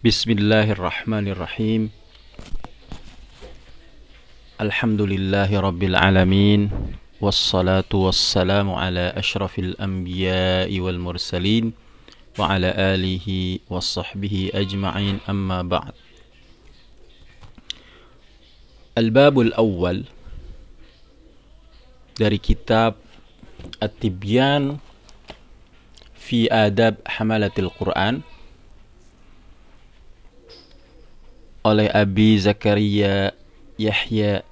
بسم الله الرحمن الرحيم. الحمد لله رب العالمين والصلاة والسلام على أشرف الأنبياء والمرسلين وعلى آله وصحبه أجمعين أما بعد. الباب الأول dari kitab At-Tibyan fi Adab Hamalatil Quran. Oleh Abi Zakaria Yahya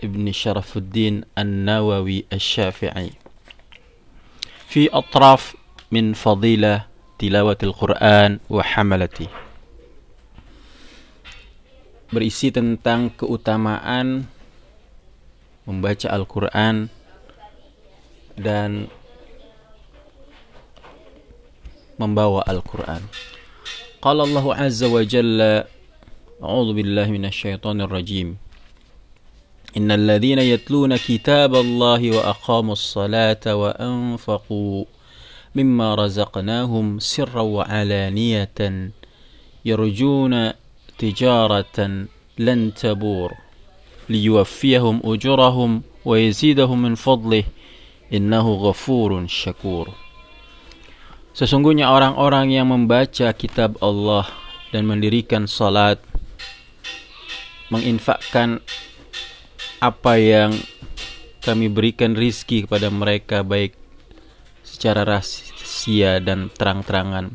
ibn Sharafuddin An-Nawawi fi atraf min fadilah tilawatil Quran wa hamalati berisi tentang keutamaan membaca Al-Quran dan membawa Al-Quran. Qala Allah Azza wa Jalla أعوذ بالله من الشيطان الرجيم. إن الذين يتلون كتاب الله وأقاموا الصلاة وأنفقوا مما رزقناهم سرا وعلانية يرجون تجارة لن تبور ليوفيهم أجورهم ويزيدهم من فضله إنه غفور شكور. Sesungguhnya orang-orang yang membaca kitab Allah dan mendirikan salat menginfakkan apa yang kami berikan rizki kepada mereka baik secara rahasia dan terang-terangan.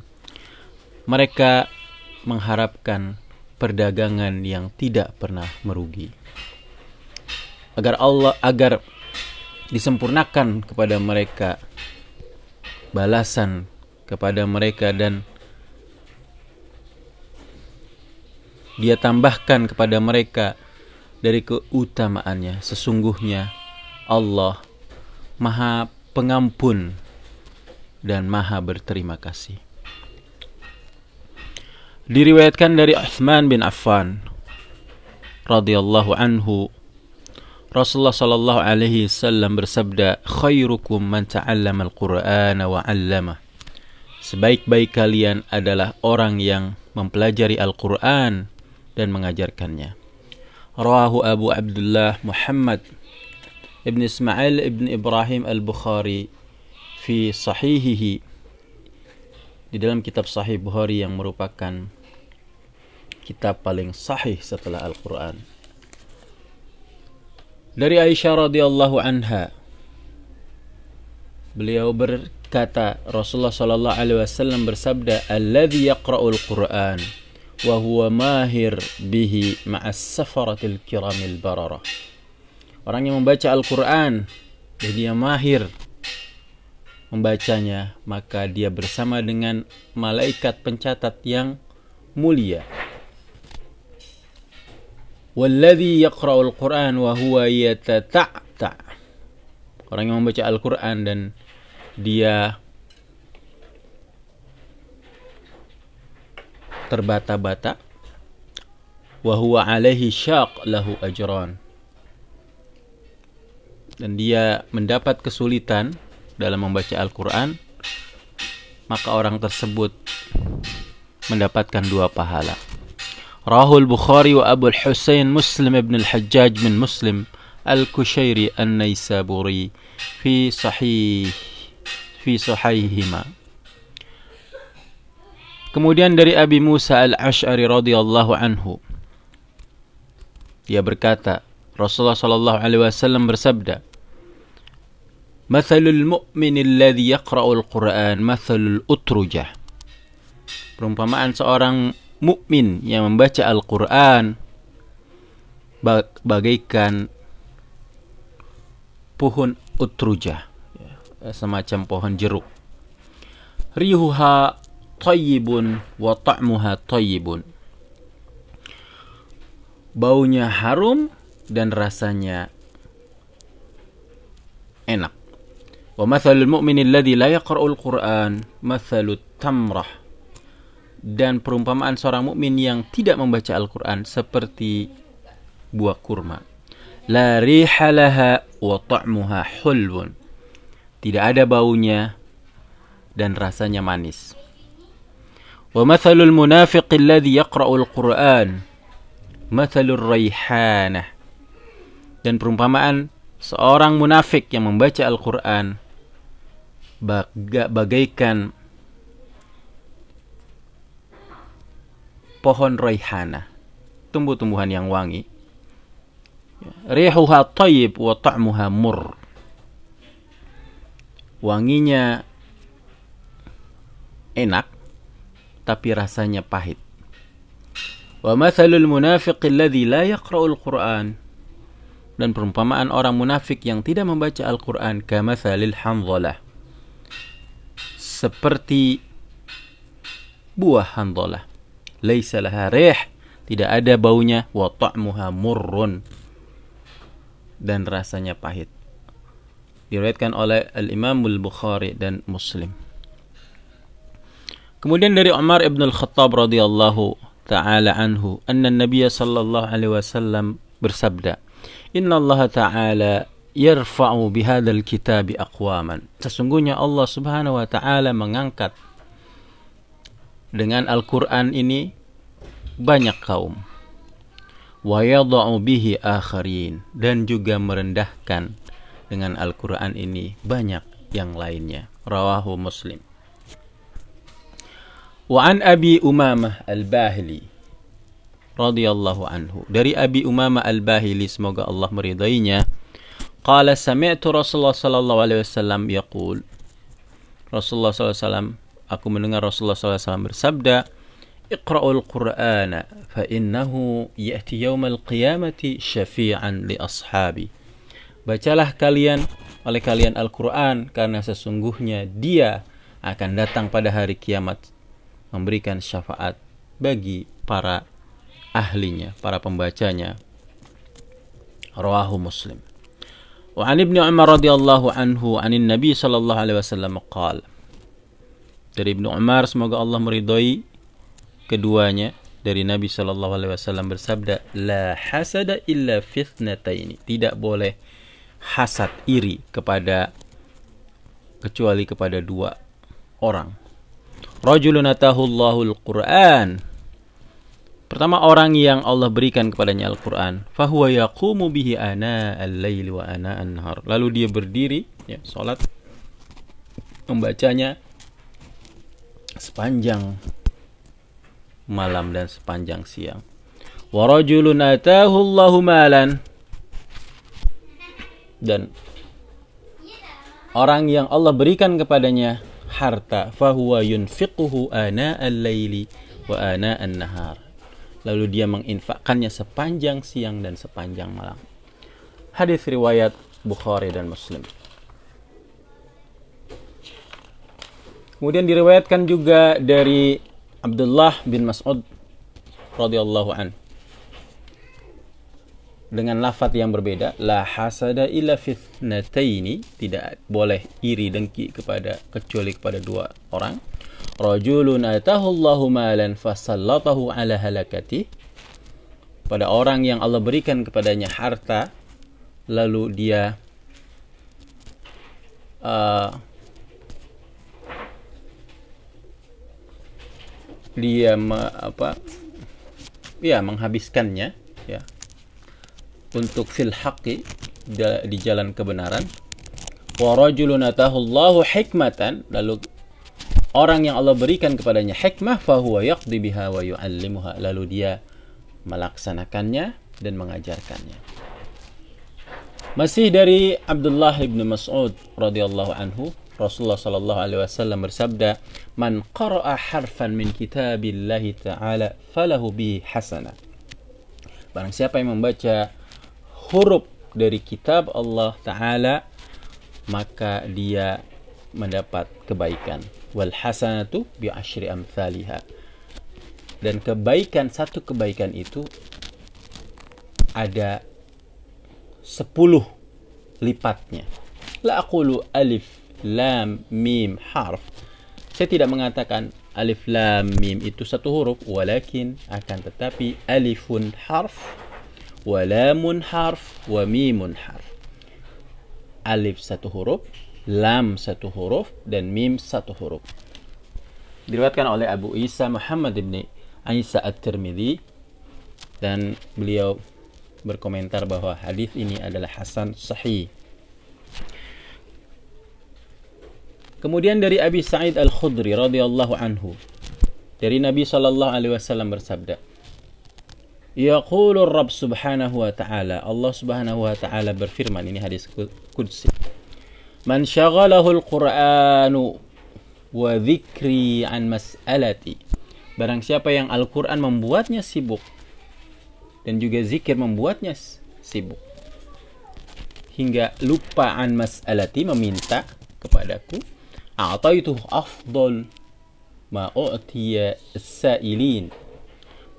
Mereka mengharapkan perdagangan yang tidak pernah merugi. Agar Allah agar disempurnakan kepada mereka balasan kepada mereka dan dia tambahkan kepada mereka dari keutamaannya. Sesungguhnya Allah maha pengampun dan maha berterima kasih. Diriwayatkan dari Uthman bin Affan radhiyallahu anhu Rasulullah sallallahu alaihi wasallam bersabda, "Khairukum man ta'allama al-Qur'ana wa 'allama." Sebaik-baik kalian adalah orang yang mempelajari Al-Qur'an dan mengajarkannya. Rawahu Abu Abdullah Muhammad Ibn Ismail Ibn Ibrahim Al-Bukhari fi sahihihi di dalam kitab Sahih Bukhari yang merupakan kitab paling sahih setelah Al-Quran. Dari Aisyah radhiyallahu anha beliau berkata Rasulullah sallallahu alaihi wasallam bersabda alladzi yaqra'ul Qur'an wa huwa mahir bihi ma'as safaratil kiramil bararah. Orang yang membaca Al-Qur'an dan dia mahir membacanya, maka dia bersama dengan malaikat pencatat yang mulia. Walladhi yaqra'ul Qur'an wa huwa yatata'ta. Orang yang membaca Al-Qur'an dan dia terbata-bata wa huwa alaihi syaq lahu ajran. Dan dia mendapat kesulitan dalam membaca Al-Qur'an, maka orang tersebut mendapatkan dua pahala. Rahul Bukhari wa Abu Husain Muslim ibn al-Hajjaj min Muslim Al-Kushairi An-Naisaburi fi sahih fi sahihima. Kemudian dari Abi Musa Al-Ash'ari radhiyallahu anhu. Dia berkata Rasulullah sallallahu alaihi wasallam bersabda Mathalul mu'min alladhi yaqra'ul Qur'an mathalul utrujah. Perumpamaan seorang mukmin yang membaca Al-Qur'an bagaikan pohon utrujah semacam pohon jeruk. Rihuha tayyibun wa ta'muha tayyibun. Baunya harum dan rasanya enak. Wa mathalul mu'min alladhi la yaqra'ul Qur'an mathalut tamrah. Dan perumpamaan seorang mukmin yang tidak membaca Al-Qur'an seperti buah kurma. La rihalaha wa ta'muha hulwun. Tidak ada baunya dan rasanya manis ومثل المنافق الذي يقرأ القرآن مثل الريحانة dan perumpamaan seorang munafik yang membaca Al-Quran bagaikan pohon raihana tumbuh-tumbuhan yang wangi rihuha tayyib wa ta'muha mur wanginya enak tapi rasanya pahit. Wa mathalul munafiq alladhi la yaqra'ul Qur'an. Dan perumpamaan orang munafik yang tidak membaca Al-Qur'an kamathalil hanzalah. Seperti buah hanzalah. Laisa laha rih. Tidak ada baunya. Wa ta'muha murrun. Dan rasanya pahit. Diriwayatkan oleh Al-Imam Al-Bukhari dan Muslim Kemudian dari Umar ibn al-Khattab radhiyallahu taala anhu, anna Nabi sallallahu alaihi wasallam bersabda, Inna Allah Ta'ala yarfa'u bihadal kitabi aqwaman. Sesungguhnya Allah Subhanahu wa taala mengangkat dengan Al-Qur'an ini banyak kaum. Wa yadha'u bihi akharin dan juga merendahkan dengan Al-Qur'an ini banyak yang lainnya. Rawahu Muslim. Wa an Abi Umamah Al-Bahili radhiyallahu anhu. Dari Abi Umama Al-Bahili semoga Allah meridainya. Qala sami'tu Rasulullah sallallahu alaihi wasallam yaqul. Rasulullah sallallahu alaihi wasallam aku mendengar Rasulullah sallallahu alaihi wasallam bersabda, "Iqra'ul Qur'ana fa innahu ya'ti yaumal qiyamati syafi'an li ashabi." Bacalah kalian oleh kalian Al-Qur'an karena sesungguhnya dia akan datang pada hari kiamat memberikan syafaat bagi para ahlinya, para pembacanya. Rawahu Muslim. Wa an Ibnu Umar radhiyallahu anhu anin Nabi sallallahu alaihi wasallam qala Dari Ibnu Umar semoga Allah meridhai keduanya dari Nabi sallallahu alaihi wasallam bersabda la hasada illa fitnataini tidak boleh hasad iri kepada kecuali kepada dua orang rajulun atahu Allahul Qur'an Pertama orang yang Allah berikan kepadanya Al-Quran. Fahuwa yaqumu bihi ana al-layli wa ana an-nahar. Lalu dia berdiri, ya, salat membacanya sepanjang malam dan sepanjang siang. Wa rajulun atahu malan. Dan orang yang Allah berikan kepadanya harta, fahuwa yunfiquhu ana al-layli wa ana an-nahar lalu dia menginfakkannya sepanjang siang dan sepanjang malam. Hadis riwayat Bukhari dan Muslim. Kemudian diriwayatkan juga dari Abdullah bin Mas'ud radhiyallahu an dengan lafaz yang berbeda la hasada illa fitnataini tidak boleh iri dengki kepada kecuali kepada dua orang. Rajulun atahu Allahu malan fasallatahu ala halakati pada orang yang Allah berikan kepadanya harta lalu dia uh, dia me, apa ya menghabiskannya ya untuk fil haqqi di jalan kebenaran. Wa rajulun atahu Allahu hikmatan lalu orang yang Allah berikan kepadanya hikmah fahuwa yaqdi biha wa yu'allimuha lalu dia melaksanakannya dan mengajarkannya. Masih dari Abdullah ibn Mas'ud radhiyallahu anhu Rasulullah sallallahu alaihi wasallam bersabda man qara'a harfan min kitabillahi ta'ala falahu bihi hasanah barang siapa yang membaca huruf dari kitab Allah taala maka dia mendapat kebaikan. Wal hasanatu bi asyri dan kebaikan satu kebaikan itu ada sepuluh lipatnya. La aqulu alif lam mim harf. Saya tidak mengatakan alif lam mim itu satu huruf walakin akan tetapi alifun harf wa lamun harf wa mimun harf alif satu huruf lam satu huruf dan mim satu huruf. diriwayatkan oleh Abu Isa Muhammad bin Isa At-Tirmidzi dan beliau berkomentar bahwa hadis ini adalah hasan sahih. Kemudian dari Abi Sa'id Al-Khudri radhiyallahu anhu dari Nabi sallallahu alaihi wasallam bersabda Yaqulu Rabb subhanahu wa ta'ala. Allah subhanahu wa ta'ala berfirman ini hadis qudsi Man syaghalahu al-Qur'anu wa dzikri an mas'alati. Barang siapa yang Al-Qur'an membuatnya sibuk dan juga zikir membuatnya sibuk hingga lupa an mas'alati meminta kepadaku a'taitu afdal ma u'tiya sa'ilin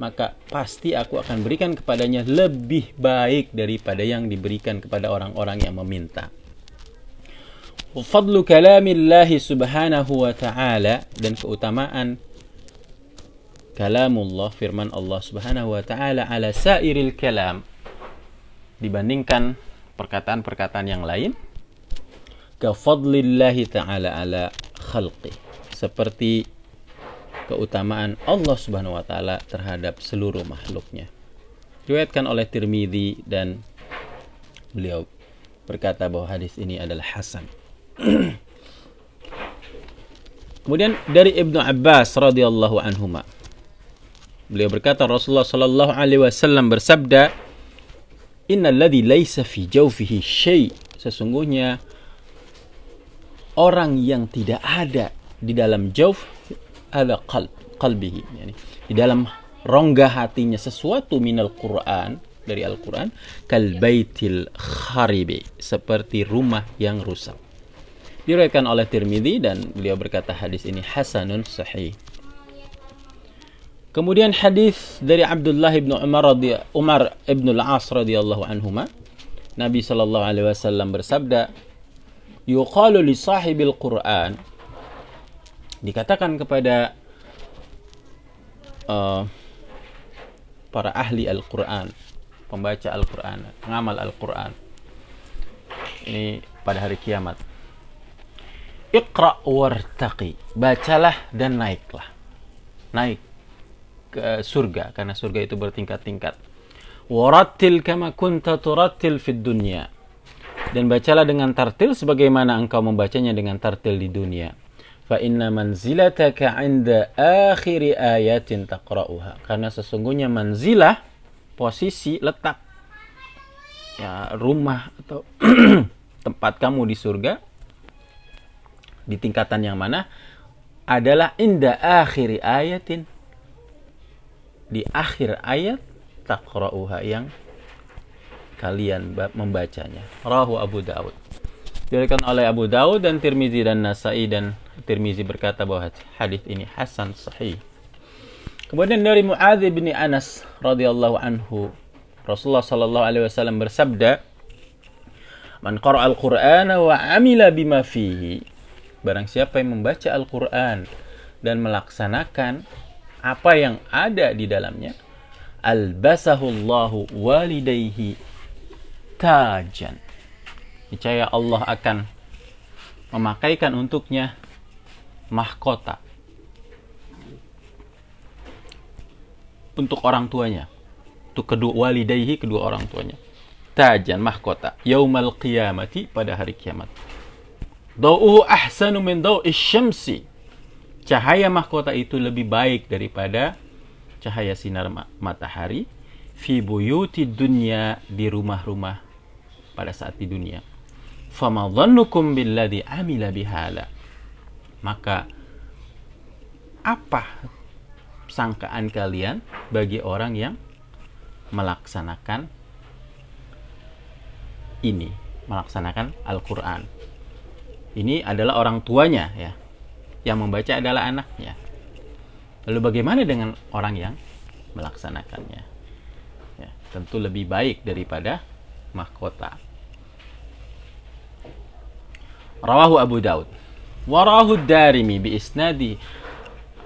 maka pasti aku akan berikan kepadanya lebih baik daripada yang diberikan kepada orang-orang yang meminta. Fadlu kalamillahi subhanahu wa ta'ala dan keutamaan kalamullah firman Allah Subhanahu wa taala ala sairil kalam dibandingkan perkataan-perkataan yang lain ka fadlillahi taala ala khalqi seperti keutamaan Allah Subhanahu wa taala terhadap seluruh makhluknya. Diriwayatkan oleh Tirmidzi dan beliau berkata bahwa hadis ini adalah hasan. Kemudian dari Ibnu Abbas radhiyallahu anhuma Beliau berkata Rasulullah sallallahu alaihi wasallam bersabda, "Innal ladzi laisa fi jawfihi syai." Sesungguhnya orang yang tidak ada di dalam jauf ala qalb, qalbihi, yani di dalam rongga hatinya sesuatu minal Quran dari Al-Quran kal baitil kharibi seperti rumah yang rusak. Diriwayatkan oleh Tirmidzi dan beliau berkata hadis ini hasanun sahih. Kemudian hadis dari Abdullah bin Umar radhi Umar ibn al-As radhiyallahu anhuma Nabi sallallahu alaihi wasallam bersabda yuqalu li sahibil Quran dikatakan kepada uh, para ahli Al-Quran pembaca Al-Quran pengamal Al-Quran ini pada hari kiamat Iqra wartaqi bacalah dan naiklah naik ke surga karena surga itu bertingkat-tingkat. Warattil kama kunta turattil fid dunya. Dan bacalah dengan tartil sebagaimana engkau membacanya dengan tartil di dunia. Fa inna manzilataka 'inda akhir ayatin taqra'uha. Karena sesungguhnya manzilah posisi letak ya rumah atau tempat kamu di surga di tingkatan yang mana adalah inda akhir ayatin di akhir ayat taqra'uha yang kalian membacanya. Rahu Abu Daud. Diriwayatkan oleh Abu Daud dan Tirmizi dan Nasai dan Tirmizi berkata bahwa hadis ini hasan sahih. Kemudian dari Muadz bin Anas radhiyallahu anhu Rasulullah sallallahu alaihi wasallam bersabda Man qara'a al-Qur'ana wa 'amila bima fihi Barang siapa yang membaca Al-Qur'an dan melaksanakan apa yang ada di dalamnya albasahullahu walidayhi tajan niscaya Allah akan memakaikan untuknya mahkota. Untuk orang tuanya. Untuk kedua walidayhi kedua orang tuanya. Tajan mahkota. Yaumal qiyamati pada hari kiamat. Dau'uhu ahsanu min dau'is syamsi. Cahaya mahkota itu lebih baik daripada cahaya sinar matahari fi buyuti dunya di rumah-rumah pada saat di dunia. Fama dhannukum billadhi amila bihala. Maka apa sangkaan kalian bagi orang yang melaksanakan ini, melaksanakan Al-Qur'an. Ini adalah orang tuanya ya yang membaca adalah anaknya. Lalu bagaimana dengan orang yang melaksanakannya? Ya, tentu lebih baik daripada mahkota. Rawahu Abu Daud. Warahu Darimi bi isnadi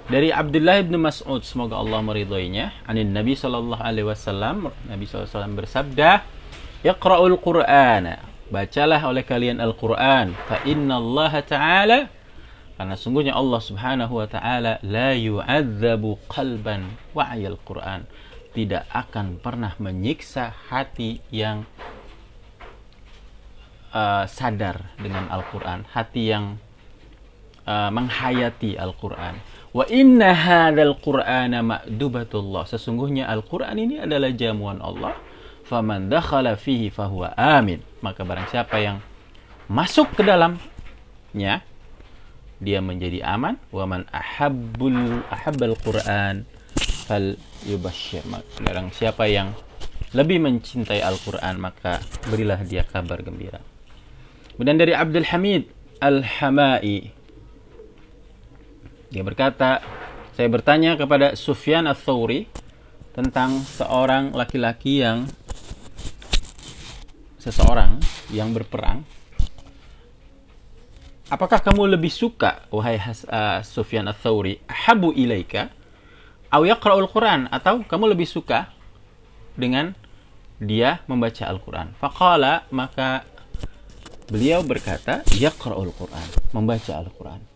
dari Abdullah bin Mas'ud semoga Allah meridhoinya. Anin Nabi sallallahu alaihi wasallam Nabi sallallahu alaihi bersabda Iqra'ul Qur'ana. Bacalah oleh kalian Al-Qur'an. Fa inna Allah taala Karena sungguhnya Allah Subhanahu wa taala la yu'adzabu qalban wa'yal Quran. Tidak akan pernah menyiksa hati yang uh, sadar dengan Al-Quran, hati yang uh, menghayati Al-Quran. Wa inna hadzal Qur'ana ma'dubatullah. Sesungguhnya Al-Quran ini adalah jamuan Allah. Faman dakhala fihi fahuwa amin. Maka barang siapa yang masuk ke dalamnya dia menjadi aman wa man ahabbul ahabbal Qur'an fal yubashshir. Barang siapa yang lebih mencintai Al-Quran maka berilah dia kabar gembira. Kemudian dari Abdul Hamid Al-Hamai. Dia berkata, saya bertanya kepada Sufyan Al-Thawri tentang seorang laki-laki yang seseorang yang berperang. Apakah kamu lebih suka, wahai uh, Sufyan Al-Thawri, habu ilaika, aw yaqra'ul Quran, atau kamu lebih suka dengan dia membaca Al-Quran. Faqala, maka Beliau berkata, yaqra'ul Quran, membaca Al-Quran.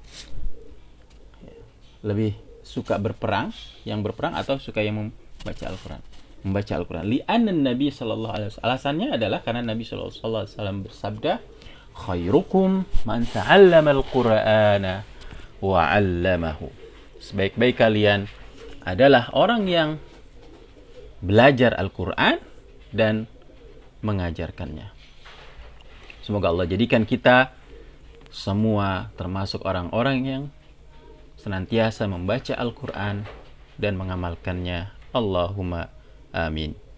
Lebih suka berperang, yang berperang atau suka yang membaca Al-Quran? Membaca Al-Quran. Li'anna Nabi sallallahu alaihi wasallam. Alasannya adalah karena Nabi sallallahu alaihi wasallam bersabda, "Khairukum man ta'allama al-Qur'ana wa 'allamahu." Sebaik-baik kalian adalah orang yang belajar Al-Quran dan mengajarkannya. Semoga Allah jadikan kita semua termasuk orang-orang yang senantiasa membaca Al-Quran dan mengamalkannya. Allahumma amin.